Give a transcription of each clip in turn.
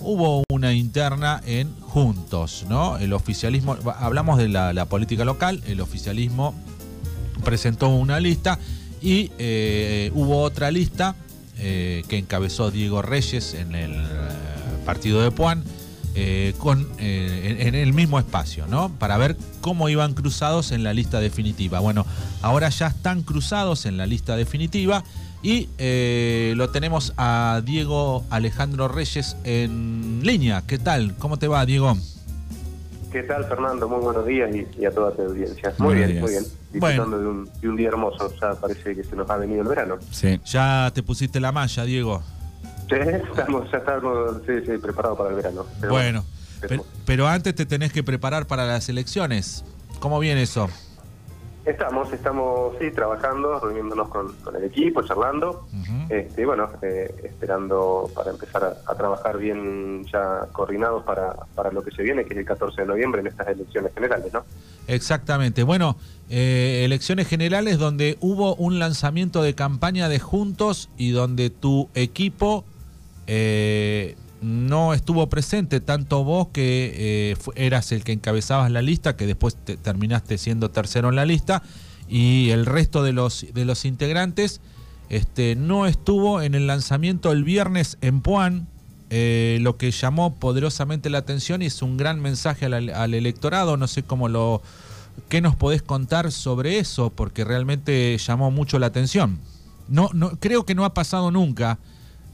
hubo una interna en Juntos, ¿no? El oficialismo, hablamos de la, política local, el oficialismo presentó una lista y eh, hubo otra lista eh, que encabezó Diego Reyes en el eh, partido de Puan. con, en el mismo espacio, ¿no? Para ver cómo iban cruzados en la lista definitiva. Bueno, ahora ya están cruzados en la lista definitiva y eh, lo tenemos a Diego Alejandro Reyes en línea. ¿Qué tal? ¿Cómo te va, Diego? ¿Qué tal, Fernando? Muy buenos días y, y a toda tu audiencia. Muy bien, días. muy bien. Bueno. Disfrutando de, un, de un día hermoso. Ya parece que se nos ha venido el verano. Sí. Ya te pusiste la malla, Diego. Sí, estamos, ya estamos sí, sí, preparados para el verano. Pero Bueno, pero- pero, pero antes te tenés que preparar para las elecciones. ¿Cómo viene eso? Estamos, estamos, sí, trabajando, reuniéndonos con, con el equipo, charlando. Ujú. Este, bueno, eh, esperando para empezar a, a trabajar bien ya coordinados para, para lo que se viene, que es el 14 de noviembre en estas elecciones generales, ¿no? Exactamente. Bueno, eh, elecciones generales donde hubo un lanzamiento de campaña de Juntos y donde tu equipo eh, no estuvo presente, tanto vos que eh, eras el que encabezabas la lista, que después te- terminaste siendo tercero en la lista, y el resto de los, de los integrantes este, no estuvo en el lanzamiento el viernes en Puan, eh, lo que llamó poderosamente la atención y es un gran mensaje al, al electorado. No sé cómo lo. ¿Qué nos podés contar sobre eso? Porque realmente llamó mucho la atención. No, no, creo que no ha pasado nunca,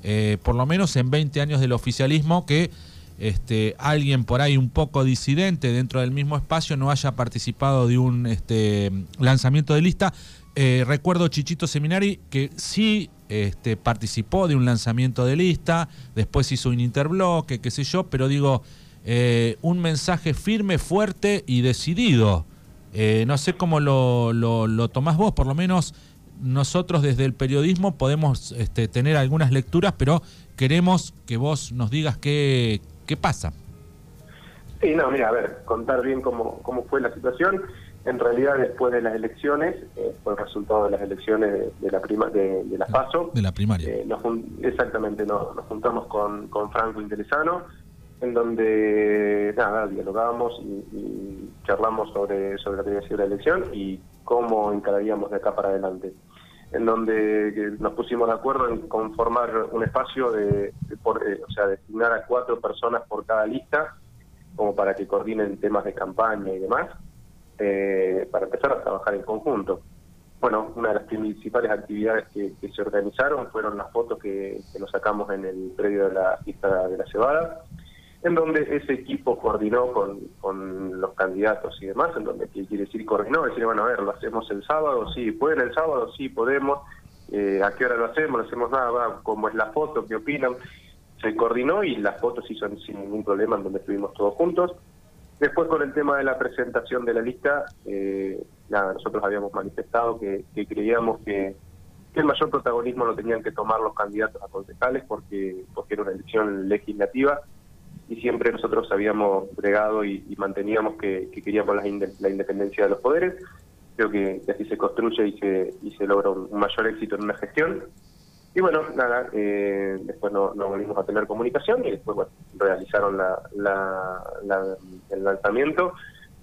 eh, por lo menos en 20 años del oficialismo, que este, alguien por ahí un poco disidente dentro del mismo espacio no haya participado de un este, lanzamiento de lista. Eh, recuerdo Chichito Seminari que sí este, participó de un lanzamiento de lista, después hizo un interbloque, qué sé yo, pero digo, eh, un mensaje firme, fuerte y decidido. No sé cómo lo, lo, lo tomás vos, por lo menos nosotros desde el periodismo podemos este, tener algunas lecturas, pero queremos que vos nos digas qué, qué pasa. Sí, no, mira, a ver, contar bien cómo, cómo fue la situación. En realidad, después de las elecciones, eh, fue el resultado de las elecciones de, de la prima de, de la PASO. De la primaria. Eh, nos exactamente, no- nos juntamos con, con Franco Interesano, en donde nada, dialogamos y, y charlamos sobre, sobre la la elección y cómo encararíamos de acá para adelante. En donde nos pusimos de acuerdo en conformar un espacio de, por- eh, o sea, designar a cuatro personas por cada lista, como para que coordinen temas de campaña y demás, eh, para empezar a trabajar en conjunto. Bueno, una de las principales actividades que, se organizaron fueron las fotos que, nos sacamos en el predio de la pista de la cebada, en donde ese equipo coordinó con, con los candidatos y demás, en donde ¿qué quiere decir coordinó, decir, bueno, a ver, lo hacemos el sábado, sí, pueden el sábado, sí, podemos, eh, a qué hora lo hacemos, no hacemos nada, cómo es la foto, qué opinan, se coordinó y las fotos se hizo sin ningún problema en donde estuvimos todos juntos. Después con el tema de la presentación de la lista, eh, nada, nosotros habíamos manifestado que, que creíamos que, que el mayor protagonismo lo tenían que tomar los candidatos a concejales porque, porque era una elección legislativa y siempre nosotros habíamos bregado y, manteníamos que, que queríamos la, inde- la independencia de los poderes. Creo que, así se construye y se, y se logra un, mayor éxito en una gestión. Y bueno, nada, eh, después no, volvimos a tener comunicación y después bueno, realizaron la- la- el lanzamiento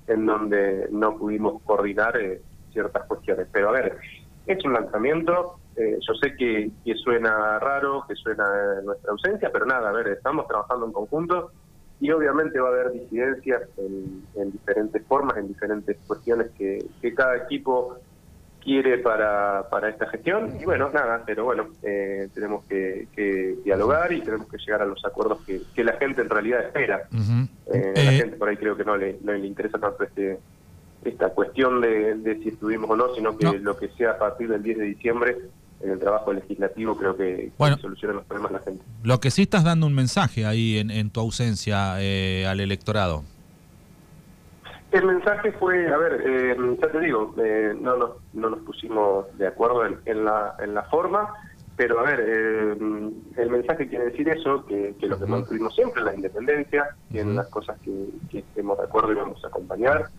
en donde no pudimos coordinar eh, ciertas cuestiones. Pero a ver, es un lanzamiento, eh, yo sé que, que suena raro, que suena en nuestra ausencia, pero nada, a ver, estamos trabajando en conjunto y obviamente va a haber disidencias en, en diferentes formas, en diferentes cuestiones que, que cada equipo quiere para, para esta gestión y bueno, nada, pero bueno, eh, tenemos que, que dialogar y tenemos que llegar a los acuerdos que, que la gente en realidad espera. Ujú. Eh, la Eh, gente por ahí creo que no le, no le interesa tanto este esta cuestión de, de si estuvimos o no, sino que No. lo que sea a partir del 10 de diciembre en el trabajo legislativo creo que, Bueno. soluciona los problemas la gente. Lo que sí estás dando un mensaje ahí en, en tu ausencia eh, al electorado. El mensaje fue, a ver, eh, ya te digo, eh, no, nos, no nos pusimos de acuerdo en, en la, en la forma, pero a ver, eh, el mensaje quiere decir eso, que, que lo que Ujú. mantuvimos siempre, la independencia, que en las cosas que, que estemos de acuerdo íbamos a acompañar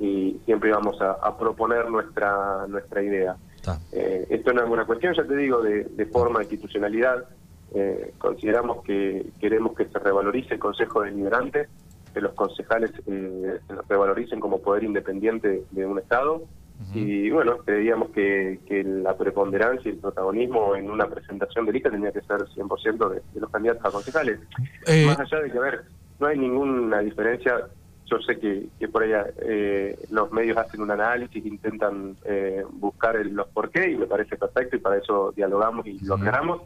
y siempre íbamos a, a proponer nuestra, nuestra idea. Eh, esto no es una cuestión, ya te digo, de, de forma, de institucionalidad. Eh, consideramos que queremos que se revalorice el Consejo Deliberante, que los concejales eh, se revaloricen como poder independiente de un Estado. Y bueno, creíamos que, la preponderancia y el protagonismo en una presentación de lista tenía que ser 100% de, de los candidatos a concejales. Eh, Más allá de que, a ver, no hay ninguna diferencia yo sé que, por allá eh, los medios hacen un análisis, intentan eh, buscar los por qué y me parece perfecto y para eso dialogamos y lo aclaramos.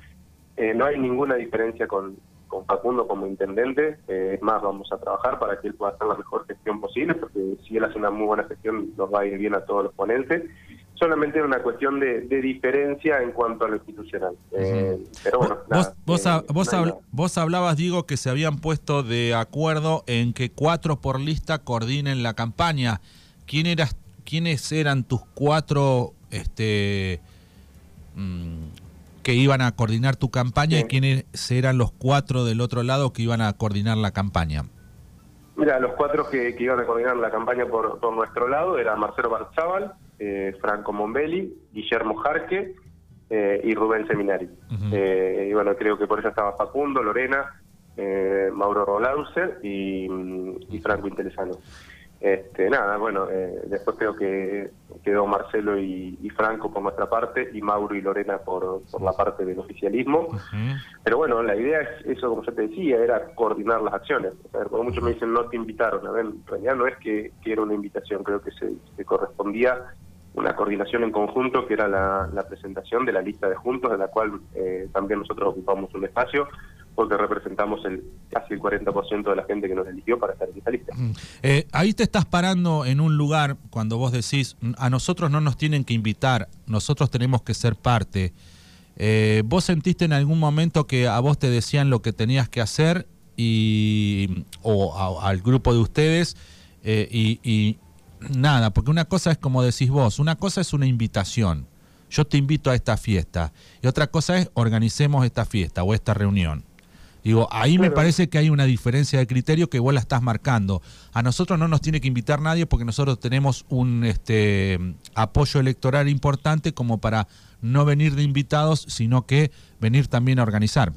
Eh, no hay ninguna diferencia con, con Facundo como intendente, es más, vamos a trabajar para que él pueda hacer la mejor gestión posible, porque si él hace una muy buena gestión nos va a ir bien a todos los ponentes solamente era una cuestión de, diferencia en cuanto a lo institucional. Eh, pero bueno, vos, eh, vos, hablabas, digo, que se habían puesto de acuerdo en que cuatro por lista coordinen la campaña. ¿Quién eras, ¿Quiénes eran tus cuatro este, mm, que iban a coordinar tu campaña y quiénes eran los cuatro del otro lado que iban a coordinar la campaña? Mira, los cuatro que, iban a coordinar la campaña por, por nuestro lado era Marcelo Barzabal, eh, Franco Mombelli, Guillermo Jarque eh, y Rubén Seminari. Eh, y bueno, creo que por eso estaba Facundo, Lorena, Mauro Rolauser y, y Franco Interesano. Este, nada, bueno, eh, después creo que quedó Marcelo y, Franco por nuestra parte y Mauro y Lorena por, por la parte del oficialismo. Pero bueno, la idea es eso, como ya te decía, era coordinar las acciones. A ver, muchos me dicen no te invitaron, a ver, en realidad no es que, era una invitación, creo que se, correspondía una coordinación en conjunto que era la, presentación de la lista de juntos, de la cual eh, también nosotros ocupamos un espacio porque representamos el casi el 40% de la gente que nos eligió para estar en esta lista. Eh, ahí te estás parando en un lugar cuando vos decís, a nosotros no nos tienen que invitar, nosotros tenemos que ser parte. Eh, ¿Vos sentiste en algún momento que a vos te decían lo que tenías que hacer y o al grupo de ustedes eh, y, y nada? Porque una cosa es como decís vos, una cosa es una invitación. Yo te invito a esta fiesta. Y otra cosa es organicemos esta fiesta o esta reunión. Digo, ahí me parece que hay una diferencia de criterio que vos la estás marcando. A nosotros no nos tiene que invitar nadie porque nosotros tenemos un este, apoyo electoral importante como para no venir de invitados, sino que venir también a organizar.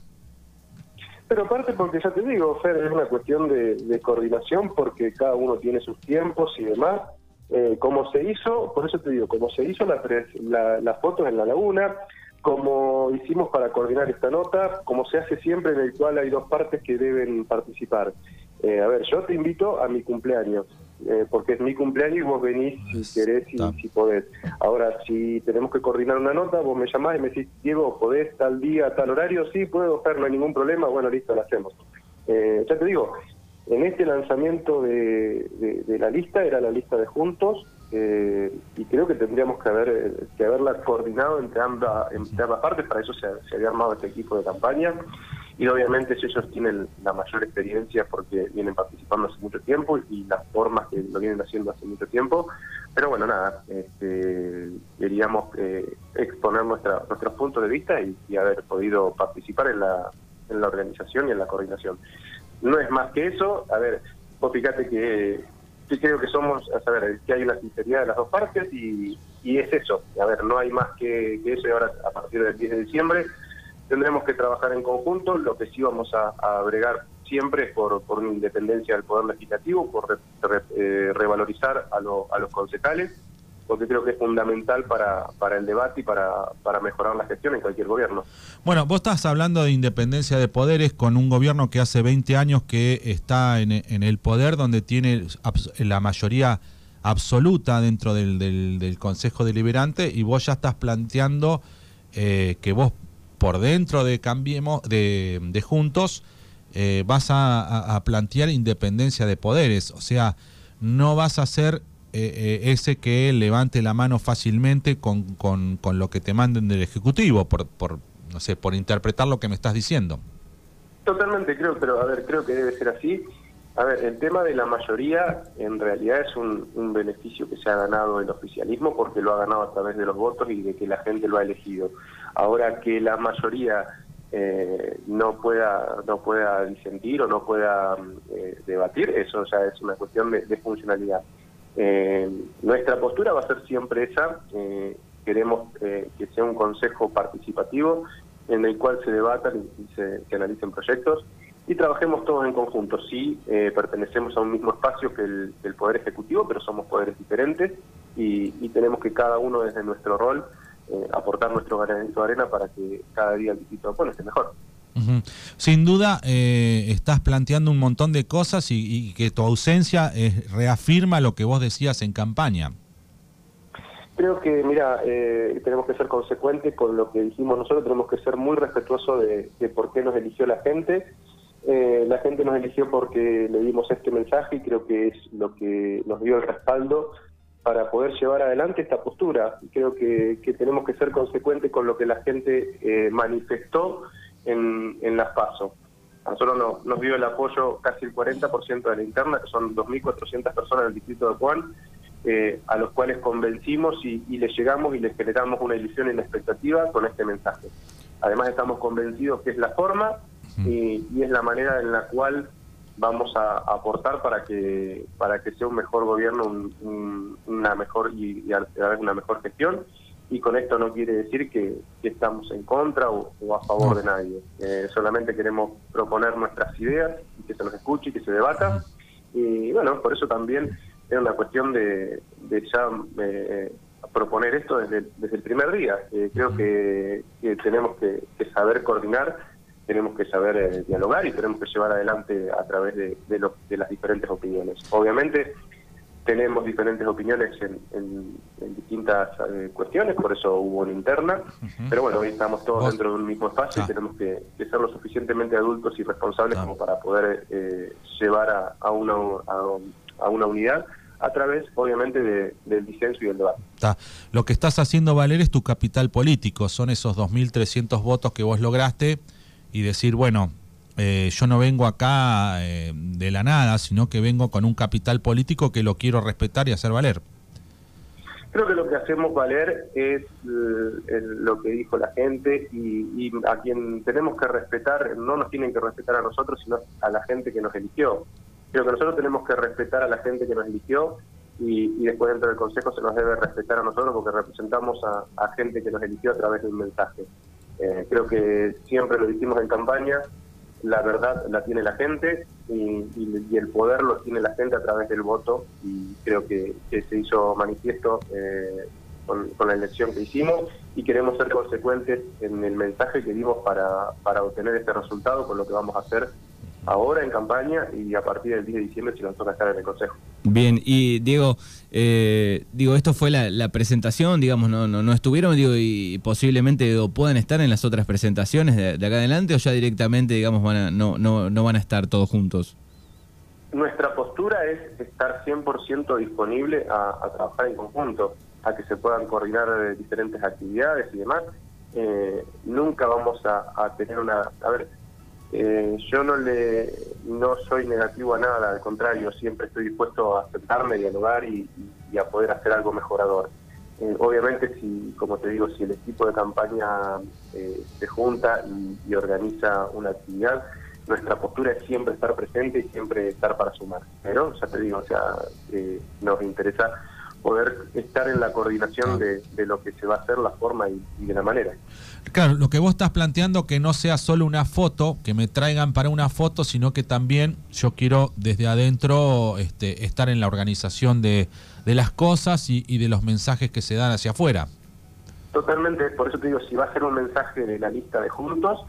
Pero aparte porque ya te digo, Fer, es una cuestión de, coordinación porque cada uno tiene sus tiempos y demás. Eh, como se hizo, por eso te digo, como se hizo la, las fotos en la laguna, como hicimos para coordinar esta nota, como se hace siempre en el cual hay dos partes que deben participar. Eh, a ver, yo te invito a mi cumpleaños, eh, porque es mi cumpleaños y vos venís si querés y si podés. Ahora, si tenemos que coordinar una nota, vos me llamás y me decís, Diego, ¿podés tal día, tal horario? Sí, puedo, hacer, no hay ningún problema, bueno, listo, lo hacemos. Eh, ya te digo, en este lanzamiento de la lista, era la lista de juntos, eh, y creo que tendríamos que haber que haberla coordinado entre ambas, entre ambas partes, para eso se, había armado este equipo de campaña. Y obviamente ellos tienen la mayor experiencia porque vienen participando hace mucho tiempo y las formas que lo vienen haciendo hace mucho tiempo, pero bueno, nada, este, queríamos eh, exponer nuestra, nuestros puntos de vista y, y haber podido participar en la, en la organización y en la coordinación. No es más que eso, a ver, vos fíjate que sí creo que somos, a saber, que hay una sinceridad de las dos partes y, es eso. A ver, no hay más que, eso y ahora a partir del 10 de diciembre tendremos que trabajar en conjunto. Lo que sí vamos a, a bregar siempre es por, por una independencia del Poder Legislativo, por eh, revalorizar a, a los concejales porque creo que es fundamental para, para el debate y para, para mejorar la gestión en cualquier gobierno. Bueno, vos estás hablando de independencia de poderes con un gobierno que hace 20 años que está en, el poder, donde tiene la mayoría absoluta dentro del, del, Consejo Deliberante y vos ya estás planteando eh, que vos por dentro de Cambiemos, de, de Juntos, eh, vas a, a plantear independencia de poderes, o sea, no vas a ser eh, eh, ese que levante la mano fácilmente con, con, con, lo que te manden del Ejecutivo, por, por, no sé, por interpretar lo que me estás diciendo. Totalmente creo, pero a ver, creo que debe ser así. A ver, el tema de la mayoría en realidad es un, un beneficio que se ha ganado el oficialismo porque lo ha ganado a través de los votos y de que la gente lo ha elegido. Ahora que la mayoría eh, no pueda no pueda disentir o no pueda debatir, eso ya es una cuestión de funcionalidad. Eh, nuestra postura va a ser siempre esa. Eh, queremos eh, que sea un consejo participativo, en el cual se debatan y, se, analicen proyectos y trabajemos todos en conjunto. Sí, eh, pertenecemos a un mismo espacio que el, Poder Ejecutivo, pero somos poderes diferentes y, tenemos que cada uno desde nuestro rol eh, aportar nuestro granito de arena para que cada día el distrito de esté mejor. Sin duda, eh, estás planteando un montón de cosas y, que tu ausencia reafirma lo que vos decías en campaña. Creo que, mira, eh, tenemos que ser consecuentes con lo que dijimos nosotros, tenemos que ser muy respetuosos de, por qué nos eligió la gente. Eh, la gente nos eligió porque le dimos este mensaje y creo que es lo que nos dio el respaldo para poder llevar adelante esta postura. Creo que, tenemos que ser consecuentes con lo que la gente eh, manifestó en, en las PASO. A nosotros nos, dio el apoyo casi el 40% de la interna, que son 2.400 personas del distrito de Juan, eh, a los cuales convencimos y, y, les llegamos y les generamos una ilusión y una expectativa con este mensaje. Además estamos convencidos que es la forma y, es la manera en la cual vamos a, aportar para que para que sea un mejor gobierno, una mejor y, vez una mejor gestión. Y con esto no quiere decir que, estamos en contra o, a favor de nadie. Eh, solamente queremos proponer nuestras ideas y que se nos escuche y que se debata. Y bueno, por eso también es una cuestión de, ya eh, proponer esto desde, desde, el primer día. Eh, creo que, tenemos que, saber coordinar, tenemos que saber eh, dialogar y tenemos que llevar adelante a través de, de, las diferentes opiniones. Obviamente tenemos diferentes opiniones en, distintas cuestiones, por eso hubo una interna, pero bueno, hoy estamos todos dentro de un mismo espacio y tenemos que, ser lo suficientemente adultos y responsables como para poder llevar a, una, a una unidad a través, obviamente, del disenso y del debate. Lo que estás haciendo valer es tu capital político, son esos 2.300 votos que vos lograste y decir, bueno, eh, yo no vengo acá eh, de la nada, sino que vengo con un capital político que lo quiero respetar y hacer valer. Creo que lo que hacemos valer es eh, lo que dijo la gente y, y, a quien tenemos que respetar, no nos tienen que respetar a nosotros, sino a la gente que nos eligió. Creo que nosotros tenemos que respetar a la gente que nos eligió y, después dentro del Consejo se nos debe respetar a nosotros porque representamos a, gente que nos eligió a través de un mensaje. Eh, creo que siempre lo dijimos en campaña, la verdad la tiene la gente y, el poder lo tiene la gente a través del voto y creo que, se hizo manifiesto eh, con, la elección que hicimos y queremos ser consecuentes en el mensaje que dimos para, para obtener este resultado con lo que vamos a hacer ahora en campaña y a partir del 10 de diciembre si nos toca estar en el Consejo. Bien, y Diego, eh, digo, esto fue la, presentación, digamos, no, no, estuvieron, digo, y posiblemente puedan estar en las otras presentaciones de, acá adelante o ya directamente, digamos, van no, no, no van a estar todos juntos. Nuestra postura es estar 100% disponible a, trabajar en conjunto, a que se puedan coordinar eh, diferentes actividades y demás. Eh, nunca vamos a, a tener una... A ver, eh, yo no le no soy negativo a nada, al contrario, siempre estoy dispuesto a aceptarme, dialogar y, a poder hacer algo mejorador. Eh, obviamente, si, como te digo, si el equipo de campaña eh, se junta y, organiza una actividad, nuestra postura es siempre estar presente y siempre estar para sumar. Pero, ya te digo, o sea, nos interesa poder estar en la coordinación de, lo que se va a hacer, la forma y, de la manera. Claro, lo que vos estás planteando que no sea solo una foto, que me traigan para una foto, sino que también yo quiero desde adentro este, estar en la organización de, las cosas y, de los mensajes que se dan hacia afuera. Totalmente, por eso te digo, si va a ser un mensaje de la lista de juntos,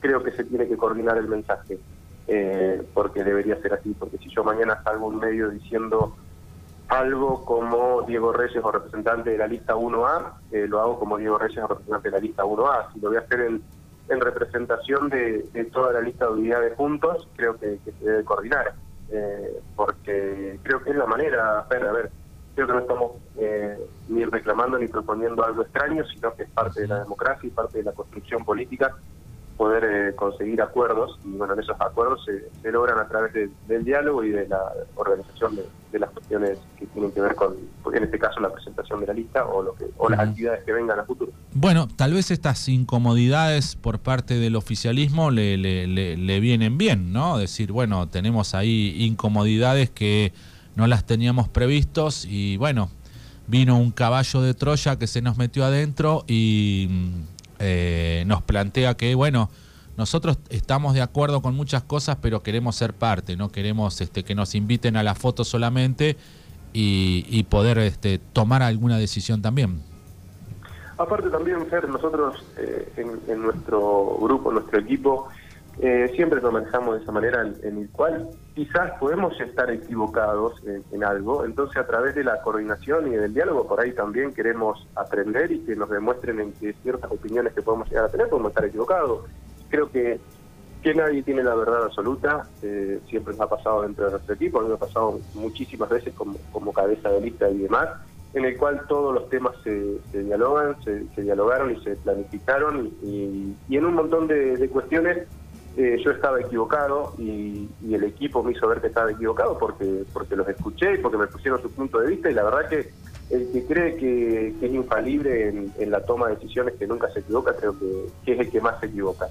creo que se tiene que coordinar el mensaje, eh, porque debería ser así, porque si yo mañana salgo un medio diciendo algo como Diego Reyes o representante de la lista 1A, eh, lo hago como Diego Reyes o representante de la lista 1A. Si lo voy a hacer en, representación de, toda la lista de unidades juntos, creo que, se debe coordinar, eh, porque creo que es la manera, a ver, creo que no estamos eh, ni reclamando ni proponiendo algo extraño, sino que es parte de la democracia y parte de la construcción política poder eh, conseguir acuerdos y bueno, esos acuerdos se, logran a través del diálogo y de la organización de, las cuestiones que tienen que ver con, en este caso, la presentación de la lista o, lo que, o las actividades que vengan a futuro. Bueno, tal vez estas incomodidades por parte del oficialismo le, le, le vienen bien, ¿no? Decir, bueno, tenemos ahí incomodidades que no las teníamos previstos y bueno, vino un caballo de Troya que se nos metió adentro y eh, nos plantea que, bueno, nosotros estamos de acuerdo con muchas cosas, pero queremos ser parte, no queremos este, que nos inviten a la foto solamente y, poder este, tomar alguna decisión también. Aparte también, Fer, nosotros eh, en, nuestro grupo, nuestro equipo, eh, siempre nos manejamos de esa manera en, el cual quizás podemos estar equivocados en, algo, entonces a través de la coordinación y del diálogo por ahí también queremos aprender y que nos demuestren en que ciertas opiniones que podemos llegar a tener podemos estar equivocados. Creo que, que nadie tiene la verdad absoluta, eh, siempre nos ha pasado dentro de nuestro equipo, nos ha pasado muchísimas veces como, como cabeza de lista y demás, en el cual todos los temas se, dialogan, se, dialogaron y se planificaron y, en un montón de, cuestiones eh, yo estaba equivocado y, el equipo me hizo ver que estaba equivocado porque porque los escuché y porque me pusieron su punto de vista y la verdad que el que cree que, es infalible en, la toma de decisiones que nunca se equivoca creo que es el que más se equivoca.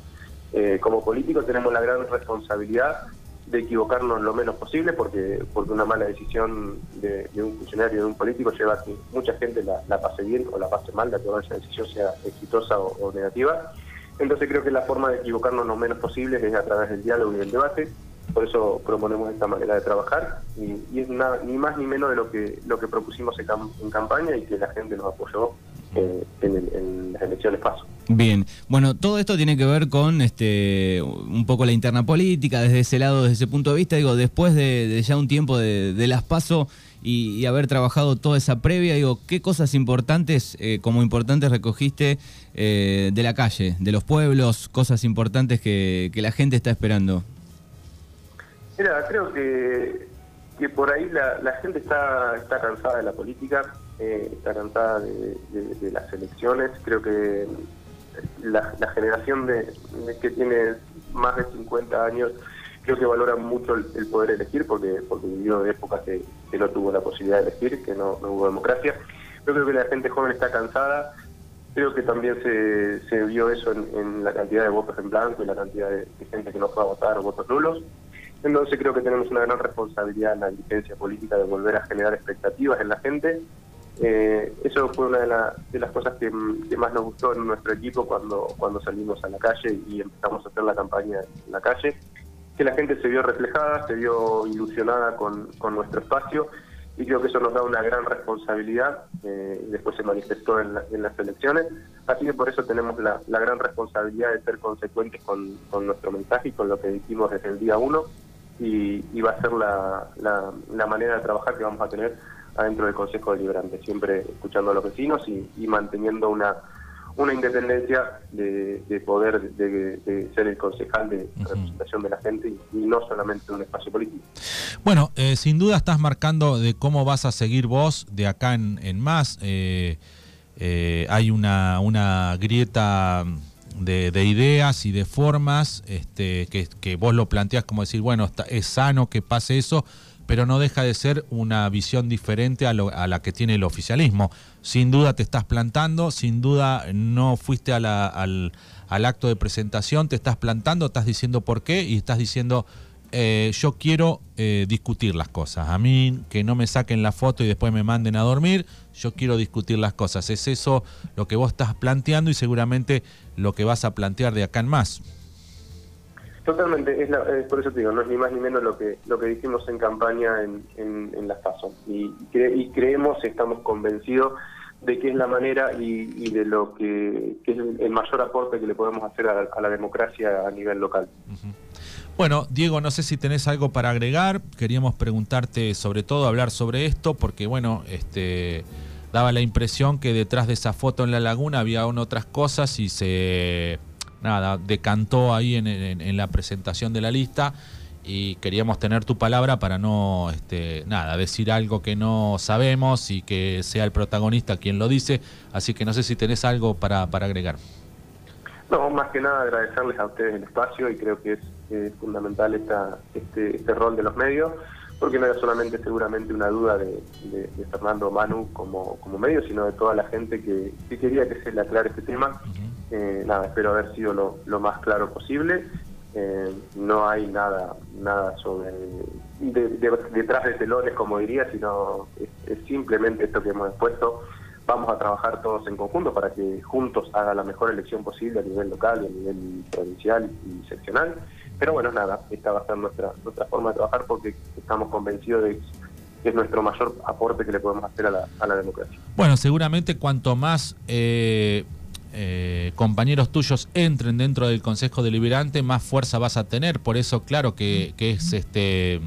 Eh, como políticos tenemos la gran responsabilidad de equivocarnos lo menos posible porque porque una mala decisión de, un funcionario, de un político, lleva a que mucha gente la, pase bien o la pase mal, la que esa decisión sea exitosa o, negativa. Entonces creo que la forma de equivocarnos lo menos posible es a través del diálogo y del debate. Por eso proponemos esta manera de trabajar y, es ni más ni menos de lo que lo que propusimos en campaña y que la gente nos apoyó eh, en, las elecciones paso. Bien, bueno, todo esto tiene que ver con este un poco la interna política, desde ese lado, desde ese punto de vista, digo, después de, ya un tiempo de, las paso y, haber trabajado toda esa previa, digo, ¿qué cosas importantes, eh, como importantes recogiste eh, de la calle, de los pueblos, cosas importantes que, la gente está esperando? Mira, creo que, que por ahí la, la gente está, está cansada de la política, eh, está cansada de, las elecciones. Creo que la, generación de, que tiene más de 50 años creo que valora mucho el, poder elegir porque porque vivió de épocas que, no tuvo la posibilidad de elegir, que no, hubo democracia. Yo creo que la gente joven está cansada. Creo que también se, vio eso en, la cantidad de votos en blanco y la cantidad de, gente que no fue a votar, votos nulos. Entonces creo que tenemos una gran responsabilidad en la dirigencia política de volver a generar expectativas en la gente eh, eso fue una de, las cosas que, más nos gustó en nuestro equipo cuando, cuando salimos a la calle y empezamos a hacer la campaña en la calle, que la gente se vio reflejada, se vio ilusionada con, nuestro espacio y creo que eso nos da una gran responsabilidad, eh, después se manifestó en, las elecciones, así que por eso tenemos la, gran responsabilidad de ser consecuentes con, nuestro mensaje y con lo que dijimos desde el día uno y, va a ser la, la manera de trabajar que vamos a tener adentro del Consejo Deliberante, siempre escuchando a los vecinos y, manteniendo una una independencia de, poder de, ser el concejal de representación de la gente y, no solamente un espacio político. Bueno, eh, sin duda estás marcando de cómo vas a seguir vos de acá en, más. Eh, eh, hay una, una grieta de, ideas y de formas este, que, que vos lo planteás como decir, bueno, es sano que pase eso, pero no deja de ser una visión diferente a, la que tiene el oficialismo. Sin duda te estás plantando, sin duda no fuiste al, acto de presentación, te estás plantando, estás diciendo por qué y estás diciendo eh, yo quiero eh, discutir las cosas. A mí que no me saquen la foto y después me manden a dormir, yo quiero discutir las cosas. Es eso lo que vos estás planteando y seguramente lo que vas a plantear de acá en más. Totalmente, es, por eso te digo, no es ni más ni menos lo que lo que dijimos en campaña en, en, las PASO. Y, y creemos, estamos convencidos de que es la manera y, de lo que, es el mayor aporte que le podemos hacer a, la democracia a nivel local. Bueno, Diego, no sé si tenés algo para agregar. Queríamos preguntarte sobre todo, hablar sobre esto, porque bueno, este daba la impresión que detrás de esa foto en la laguna había otras cosas y se nada, decantó ahí en, la presentación de la lista y queríamos tener tu palabra para no, este, nada, decir algo que no sabemos y que sea el protagonista quien lo dice. Así que no sé si tenés algo para, para agregar. No, más que nada agradecerles a ustedes el espacio y creo que es, fundamental esta, este, este rol de los medios, porque no era solamente seguramente una duda de, Fernando Manu como, como medio, sino de toda la gente que, quería que se le aclare este tema. Eh, nada, espero haber sido lo, más claro posible. Eh, no hay nada nada sobre detrás de telones, como diría, sino es, simplemente esto que hemos expuesto, vamos a trabajar todos en conjunto para que juntos haga la mejor elección posible a nivel local a nivel provincial y seccional. Pero bueno, nada, esta va a ser nuestra, nuestra forma de trabajar porque estamos convencidos de que es nuestro mayor aporte que le podemos hacer a la, a la democracia. Bueno, seguramente cuanto más eh, eh, compañeros tuyos entren dentro del Consejo Deliberante, más fuerza vas a tener. Por eso, claro que, que es este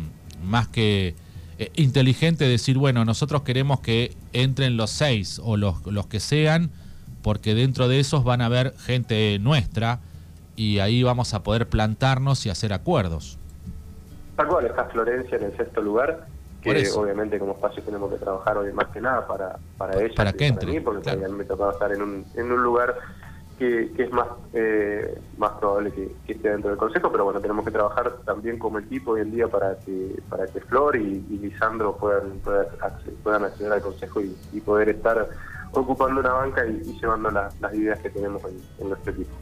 más que eh, inteligente decir, bueno, nosotros queremos que entren los seis o los, los que sean, porque dentro de esos van a haber gente nuestra y ahí vamos a poder plantarnos y hacer acuerdos. Tal cual, está Florencia en el sexto lugar, que obviamente como espacio tenemos que trabajar hoy más que nada para, para ella para que entre, porque mí me tocaba estar en un, en un lugar que, que es más eh, más probable que, esté dentro del consejo, pero bueno, tenemos que trabajar también como equipo hoy en día para que para que Flor y, Lisandro puedan, puedan, acceder, al consejo y, poder estar ocupando una banca y, llevando las ideas que tenemos en nuestro equipo.